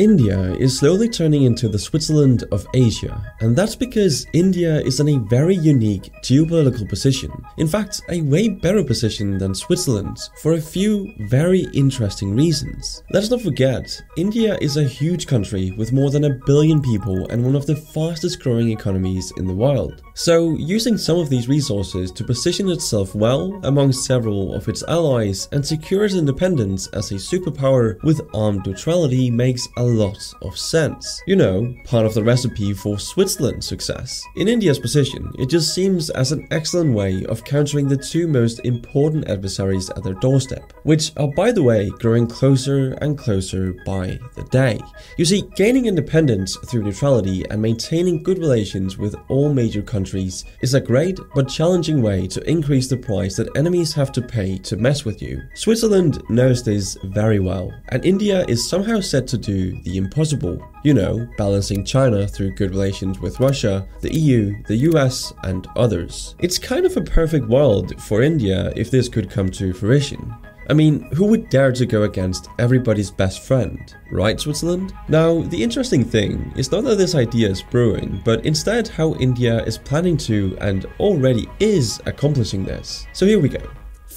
India is slowly turning into the Switzerland of Asia, and that's because India is in a very unique geopolitical position. In fact, a way better position than Switzerland's for a few very interesting reasons. Let's not forget, India is a huge country with more than a billion people and one of the fastest growing economies in the world. So, using some of these resources to position itself well among several of its allies and secure its independence as a superpower with armed neutrality makes a lot of sense. You know, part of the recipe for Switzerland's success. In India's position, it just seems as an excellent way of countering the two most important adversaries at their doorstep, which are, by the way, growing closer and closer by the day. You see, gaining independence through neutrality and maintaining good relations with all major countries is a great but challenging way to increase the price that enemies have to pay to mess with you. Switzerland knows this very well, and India is somehow set to do the impossible. You know, balancing China through good relations with Russia, the EU, the US, and others. It's kind of a perfect world for India if this could come to fruition. I mean, who would dare to go against everybody's best friend, right, Switzerland? Now, the interesting thing is not that this idea is brewing, but instead how India is planning to and already is accomplishing this. So here we go.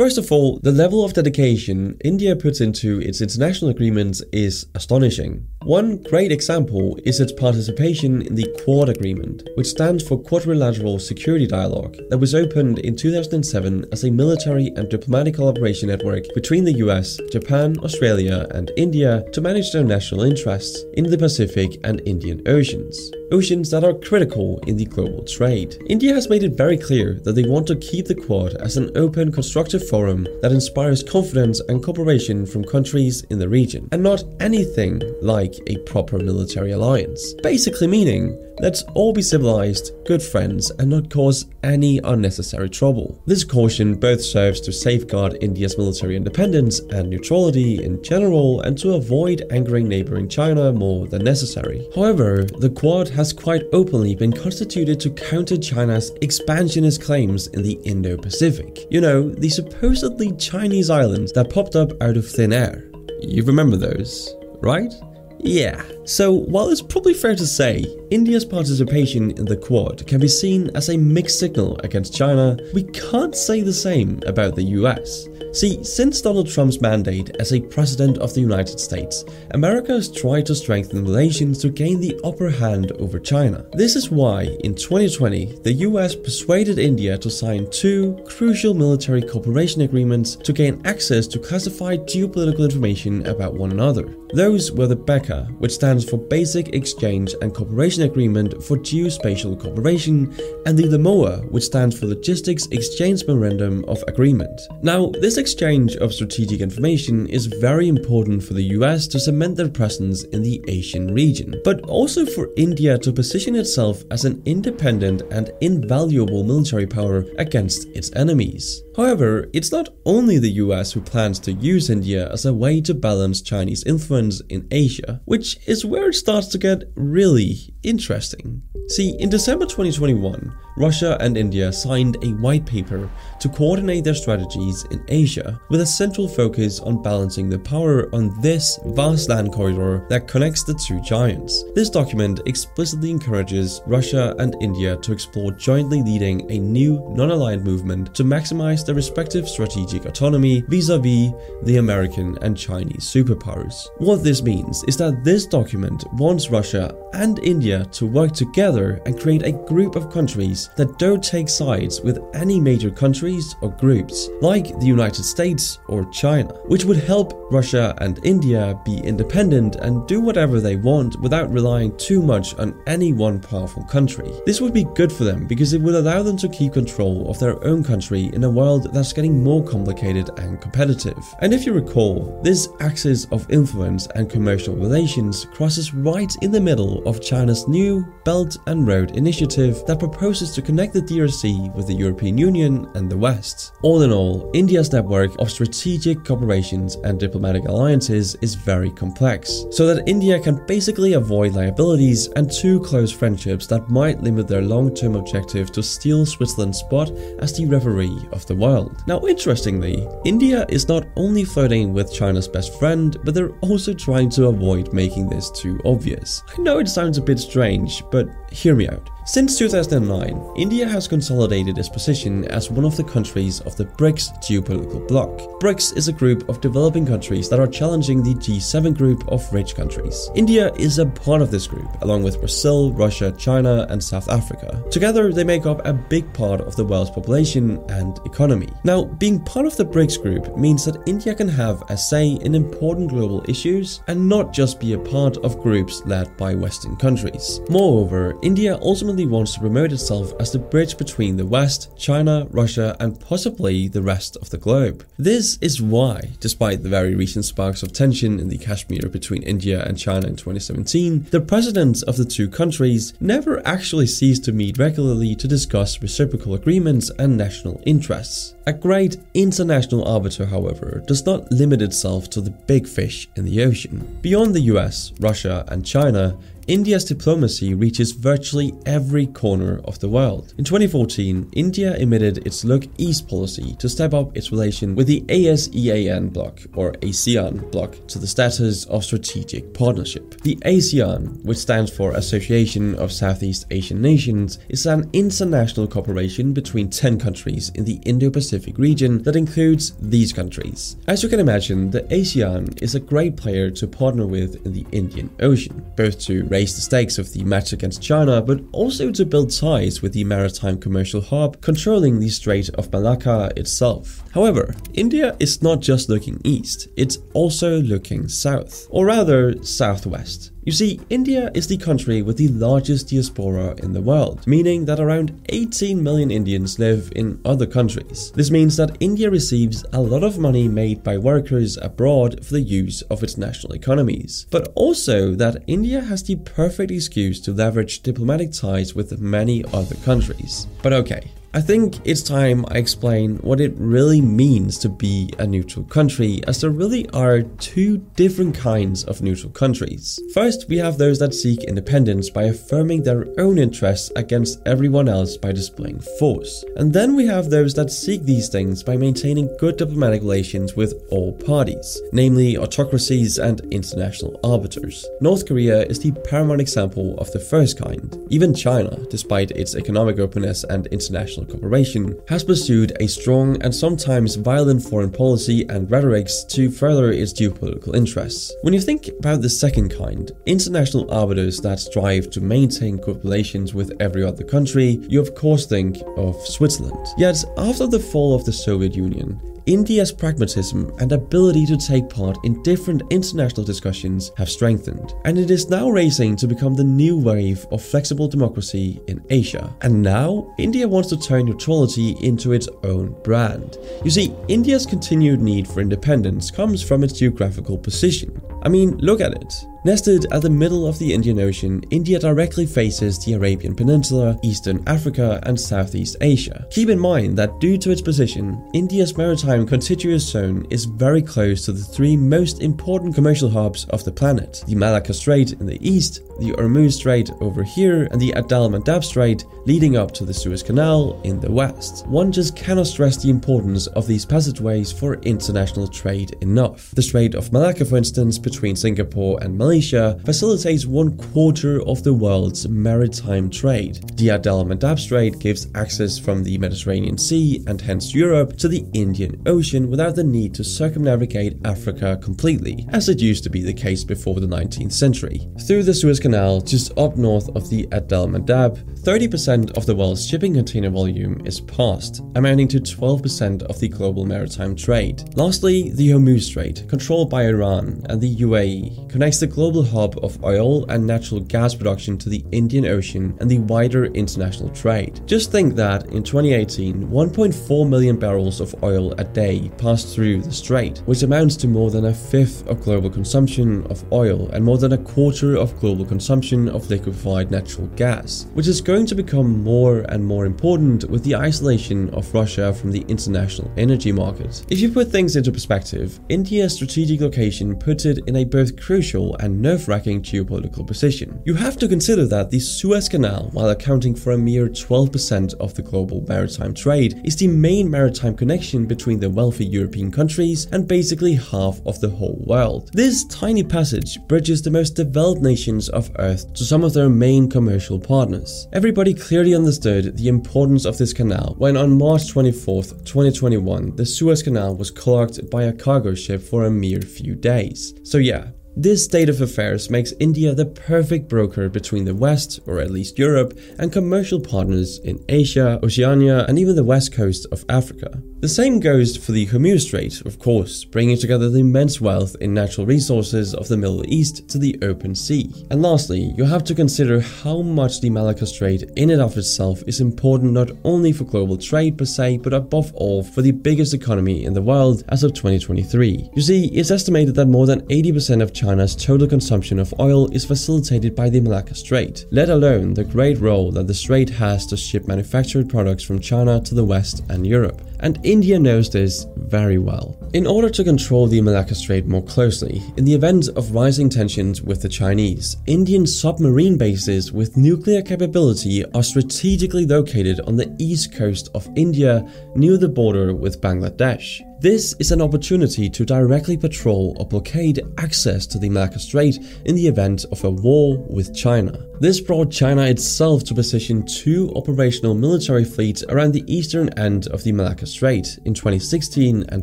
First of all, the level of dedication India puts into its international agreements is astonishing. One great example is its participation in the Quad Agreement, which stands for Quadrilateral Security Dialogue, that was opened in 2007 as a military and diplomatic collaboration network between the US, Japan, Australia, and India to manage their national interests in the Pacific and Indian Oceans oceans that are critical in the global trade. India has made it very clear that they want to keep the Quad as an open, constructive forum that inspires confidence and cooperation from countries in the region, and not anything like a proper military alliance. Basically meaning, let's all be civilized, good friends, and not cause any unnecessary trouble. This caution both serves to safeguard India's military independence and neutrality in general, and to avoid angering neighboring China more than necessary. However, the Quad has quite openly been constituted to counter China's expansionist claims in the Indo Pacific. You know, the supposedly Chinese islands that popped up out of thin air. You remember those, right? Yeah. So, while it's probably fair to say India's participation in the Quad can be seen as a mixed signal against China, we can't say the same about the US. See, since Donald Trump's mandate as a president of the United States, America has tried to strengthen relations to gain the upper hand over China. This is why, in 2020, the US persuaded India to sign two crucial military cooperation agreements to gain access to classified geopolitical information about one another. Those were the BECA, which stands for Basic Exchange and Cooperation Agreement for Geospatial Cooperation, and the LEMOA, which stands for Logistics Exchange Memorandum of Agreement. Now, this exchange of strategic information is very important for the US to cement their presence in the Asian region, but also for India to position itself as an independent and invaluable military power against its enemies. However, it's not only the US who plans to use India as a way to balance Chinese influence in Asia, which is where it starts to get really interesting. See, in December 2021, Russia and India signed a white paper to coordinate their strategies in Asia with a central focus on balancing the power on this vast land corridor that connects the two giants. This document explicitly encourages Russia and India to explore jointly leading a new non-aligned movement to maximize their respective strategic autonomy vis-a-vis the American and Chinese superpowers. What this means is that this document wants Russia and India to work together and create a group of countries that don't take sides with any major countries or groups, like the United States or China, which would help Russia and India be independent and do whatever they want without relying too much on any one powerful country. This would be good for them because it would allow them to keep control of their own country in a world that's getting more complicated and competitive. And if you recall, this axis of influence and commercial relations crosses right in the middle of China's new Belt and Road Initiative that proposes to connect the PRC with the European Union and the West. All in all, India's network of strategic cooperations and diplomatic alliances is very complex, so that India can basically avoid liabilities and too close friendships that might limit their long-term objective to steal Switzerland's spot as the referee of the world. Now interestingly, India is not only flirting with China's best friend, but they're also trying to avoid making this too obvious. I know it sounds a bit strange, but hear me out. Since 2009, India has consolidated its position as one of the countries of the BRICS geopolitical bloc. BRICS is a group of developing countries that are challenging the G7 group of rich countries. India is a part of this group, along with Brazil, Russia, China, and South Africa. Together, they make up a big part of the world's population and economy. Now, being part of the BRICS group means that India can have a say in important global issues and not just be a part of groups led by Western countries. Moreover, India ultimately wants to promote itself as the bridge between the West, China, Russia, and possibly the rest of the globe. This is why, despite the very recent sparks of tension in the Kashmir between India and China in 2017, the presidents of the two countries never actually ceased to meet regularly to discuss reciprocal agreements and national interests. A great international arbiter, however, does not limit itself to the big fish in the ocean. Beyond the US, Russia, and China, India's diplomacy reaches virtually every corner of the world. In 2014, India emitted its Look East policy to step up its relation with the ASEAN bloc, or ASEAN bloc, to the status of strategic partnership. The ASEAN, which stands for Association of Southeast Asian Nations, is an international cooperation between 10 countries in the Indo-Pacific region that includes these countries. As you can imagine, the ASEAN is a great player to partner with in the Indian Ocean, both to raise raise the stakes of the match against China, but also to build ties with the maritime commercial hub controlling the Strait of Malacca itself. However, India is not just looking east, it's also looking south, or rather southwest. You see, India is the country with the largest diaspora in the world, meaning that around 18 million Indians live in other countries. This means that India receives a lot of money made by workers abroad for the use of its national economies, but also that India has the perfect excuse to leverage diplomatic ties with many other countries. But okay, I think it's time I explain what it really means to be a neutral country, as there really are two different kinds of neutral countries. First, we have those that seek independence by affirming their own interests against everyone else by displaying force. And then we have those that seek these things by maintaining good diplomatic relations with all parties, namely autocracies and international arbiters. North Korea is the paramount example of the first kind. Even China, despite its economic openness and international international cooperation, has pursued a strong and sometimes violent foreign policy and rhetorics to further its geopolitical interests. When you think about the second kind, international arbiters that strive to maintain good relations with every other country, you of course think of Switzerland. Yet, after the fall of the Soviet Union, India's pragmatism and ability to take part in different international discussions have strengthened, and it is now racing to become the new wave of flexible democracy in Asia. And now, India wants to turn neutrality into its own brand. You see, India's continued need for independence comes from its geographical position. I mean, look at it. Nested at the middle of the Indian Ocean, India directly faces the Arabian Peninsula, Eastern Africa, and Southeast Asia. Keep in mind that due to its position, India's maritime contiguous zone is very close to the three most important commercial hubs of the planet the Malacca Strait in the east, the Hormuz Strait over here, and the Adal Strait leading up to the Suez Canal in the west. One just cannot stress the importance of these passageways for international trade enough. The Strait of Malacca, for instance, between Singapore and Malaysia Malaysia facilitates one quarter of the world's maritime trade. The Bab-el-Mandeb Strait gives access from the Mediterranean Sea and hence Europe to the Indian Ocean without the need to circumnavigate Africa completely, as it used to be the case before the 19th century. Through the Suez Canal, just up north of the Bab-el-Mandeb, 30% of the world's shipping container volume is passed, amounting to 12% of the global maritime trade. Lastly, the Hormuz Strait, controlled by Iran and the UAE, connects the global hub of oil and natural gas production to the Indian Ocean and the wider international trade. Just think that in 2018, 1.4 million barrels of oil a day passed through the strait, which amounts to more than a fifth of global consumption of oil and more than a quarter of global consumption of liquefied natural gas, which is going to become more and more important with the isolation of Russia from the international energy market. If you put things into perspective, India's strategic location puts it in a both crucial and nerve-wracking geopolitical position. You have to consider that the Suez Canal, while accounting for a mere 12% of the global maritime trade, is the main maritime connection between the wealthy European countries and basically half of the whole world. This tiny passage bridges the most developed nations of Earth to some of their main commercial partners. Everybody clearly understood the importance of this canal when on March 24, 2021, the Suez Canal was clogged by a cargo ship for a mere few days. So yeah, this state of affairs makes India the perfect broker between the West, or at least Europe, and commercial partners in Asia, Oceania, and even the west coast of Africa. The same goes for the Hormuz Strait, of course, bringing together the immense wealth in natural resources of the Middle East to the open sea. And lastly, you have to consider how much the Malacca Strait in and of itself is important not only for global trade per se, but above all for the biggest economy in the world as of 2023. You see, it's estimated that more than 80% of China's total consumption of oil is facilitated by the Malacca Strait, let alone the great role that the strait has to ship manufactured products from China to the West and Europe and India knows this very well. In order to control the Malacca Strait more closely, in the event of rising tensions with the Chinese, Indian submarine bases with nuclear capability are strategically located on the east coast of India near the border with Bangladesh. This is an opportunity to directly patrol or blockade access to the Malacca Strait in the event of a war with China. This brought China itself to position two operational military fleets around the eastern end of the Malacca Strait in 2016 and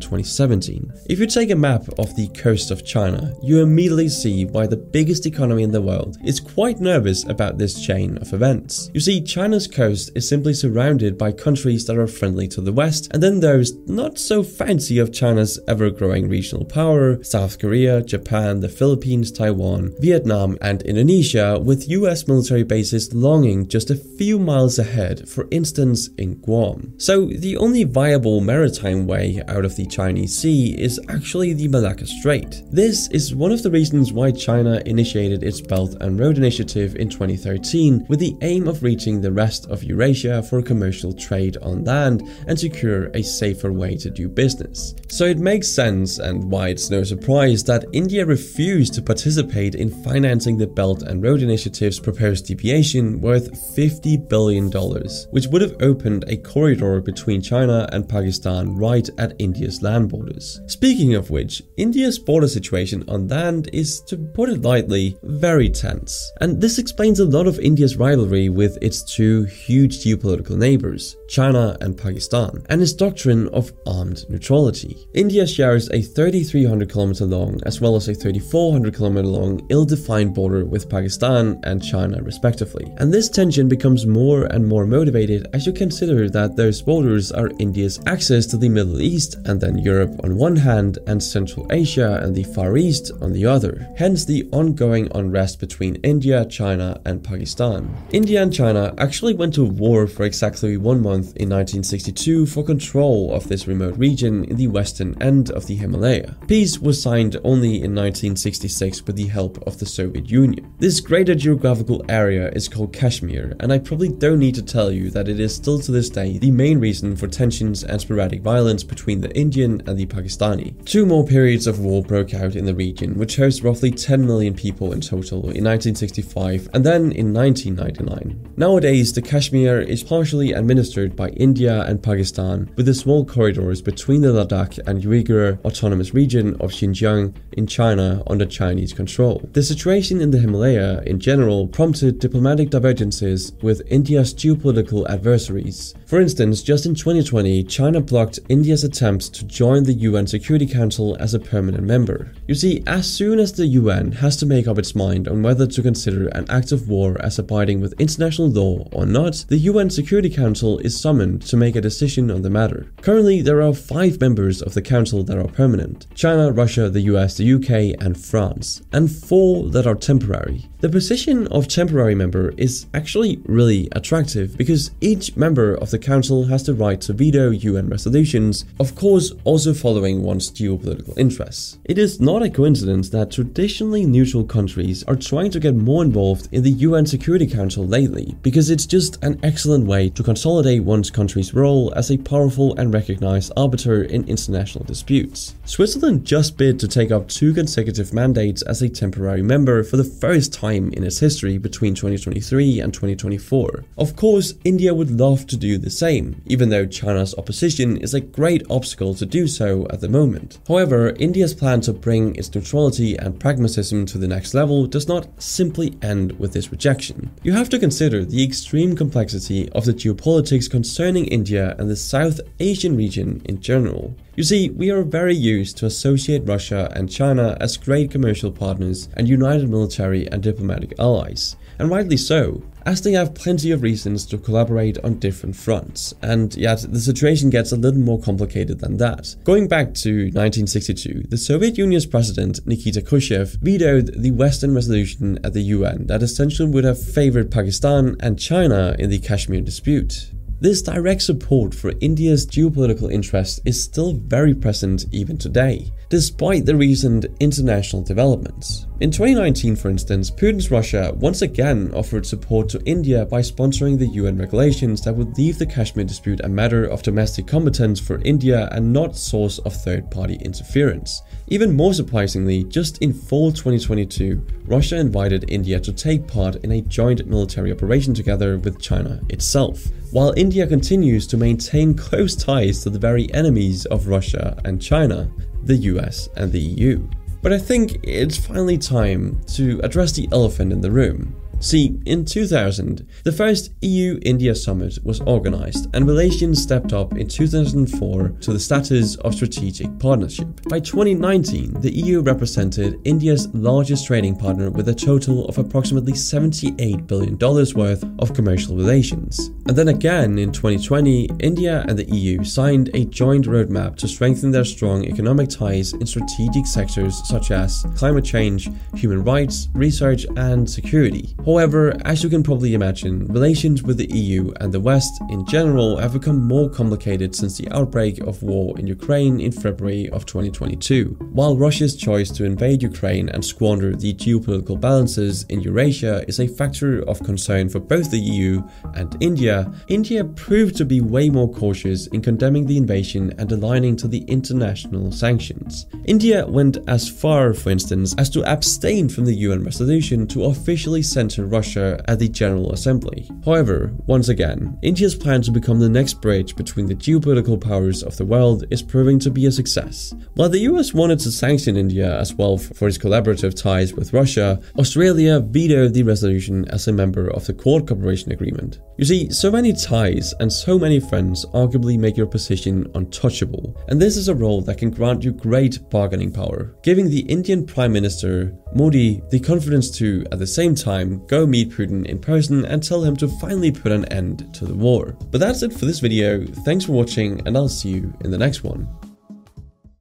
2017. If you take a map of the coast of China, you immediately see why the biggest economy in the world is quite nervous about this chain of events. You see, China's coast is simply surrounded by countries that are friendly to the West, and then those not so fancy of China's ever growing regional power South Korea, Japan, the Philippines, Taiwan, Vietnam, and Indonesia, with US military bases longing just a few miles ahead, for instance in Guam. So, the only viable maritime way out of the Chinese Sea is actually the Malacca Strait. This is one of the reasons why China initiated its Belt and Road Initiative in 2013 with the aim of reaching the rest of Eurasia for commercial trade on land and secure a safer way to do business. So it makes sense and why it's no surprise that India refused to participate in financing the Belt and Road Initiative's deviation worth $50 billion, which would have opened a corridor between China and Pakistan right at India's land borders. Speaking of which, India's border situation on land is, to put it lightly, very tense. And this explains a lot of India's rivalry with its two huge geopolitical neighbors, China and Pakistan, and its doctrine of armed neutrality. India shares a 3,300 km long as well as a 3,400 km long ill-defined border with Pakistan and China respectively. And this tension becomes more and more motivated as you consider that those borders are India's access to the Middle East and then Europe on one hand and Central Asia and the Far East on the other. Hence the ongoing unrest between India, China and Pakistan. India and China actually went to war for exactly one month in 1962 for control of this remote region in the western end of the Himalaya. Peace was signed only in 1966 with the help of the Soviet Union. This greater geographical area is called Kashmir, and I probably don't need to tell you that it is still to this day the main reason for tensions and sporadic violence between the Indian and the Pakistani. Two more periods of war broke out in the region, which hosts roughly 10 million people in total in 1965 and then in 1999. Nowadays, the Kashmir is partially administered by India and Pakistan, with the small corridors between the Ladakh and Uyghur Autonomous Region of Xinjiang in China under Chinese control. The situation in the Himalaya in general prompted diplomatic divergences with India's geopolitical adversaries. For instance, just in 2020, China blocked India's attempts to join the UN Security Council as a permanent member. You see, as soon as the UN has to make up its mind on whether to consider an act of war as abiding with international law or not, the UN Security Council is summoned to make a decision on the matter. Currently, there are five members of the Council that are permanent China, Russia, the US, the UK, and France, and four that are temporary. The position of temporary member is actually really attractive because each member of the the Council has the right to veto UN resolutions, of course also following one's geopolitical interests. It is not a coincidence that traditionally neutral countries are trying to get more involved in the UN Security Council lately, because it's just an excellent way to consolidate one's country's role as a powerful and recognized arbiter in international disputes. Switzerland just bid to take up two consecutive mandates as a temporary member for the first time in its history between 2023 and 2024. Of course, India would love to do the same, even though China's opposition is a great obstacle to do so at the moment. However, India's plan to bring its neutrality and pragmatism to the next level does not simply end with this rejection. You have to consider the extreme complexity of the geopolitics concerning India and the South Asian region in general. You see, we are very used to associate Russia and China as great commercial partners and united military and diplomatic allies, and rightly so, as they have plenty of reasons to collaborate on different fronts, and yet the situation gets a little more complicated than that. Going back to 1962, the Soviet Union's president Nikita Khrushchev vetoed the Western resolution at the UN that essentially would have favored Pakistan and China in the Kashmir dispute. This direct support for India's geopolitical interests is still very present even today, despite the recent international developments. In 2019, for instance, Putin's Russia once again offered support to India by sponsoring the UN regulations that would leave the Kashmir dispute a matter of domestic competence for India and not source of third-party interference. Even more surprisingly, just in fall 2022, Russia invited India to take part in a joint military operation together with China itself, while India continues to maintain close ties to the very enemies of Russia and China, the US and the EU. But I think it's finally time to address the elephant in the room See, in 2000, the first EU India summit was organized, and relations stepped up in 2004 to the status of strategic partnership. By 2019, the EU represented India's largest trading partner with a total of approximately $78 billion worth of commercial relations. And then again in 2020, India and the EU signed a joint roadmap to strengthen their strong economic ties in strategic sectors such as climate change, human rights, research, and security. However, as you can probably imagine, relations with the EU and the West in general have become more complicated since the outbreak of war in Ukraine in February of 2022. While Russia's choice to invade Ukraine and squander the geopolitical balances in Eurasia is a factor of concern for both the EU and India, India proved to be way more cautious in condemning the invasion and aligning to the international sanctions. India went as far, for instance, as to abstain from the UN resolution to officially Russia at the General Assembly. However, once again, India's plan to become the next bridge between the geopolitical powers of the world is proving to be a success. While the US wanted to sanction India as well for its collaborative ties with Russia, Australia vetoed the resolution as a member of the Quad Cooperation Agreement. You see, so many ties and so many friends arguably make your position untouchable, and this is a role that can grant you great bargaining power, giving the Indian Prime Minister Modi the confidence to, at the same time, go meet Putin in person and tell him to finally put an end to the war. But that's it for this video, thanks for watching and I'll see you in the next one.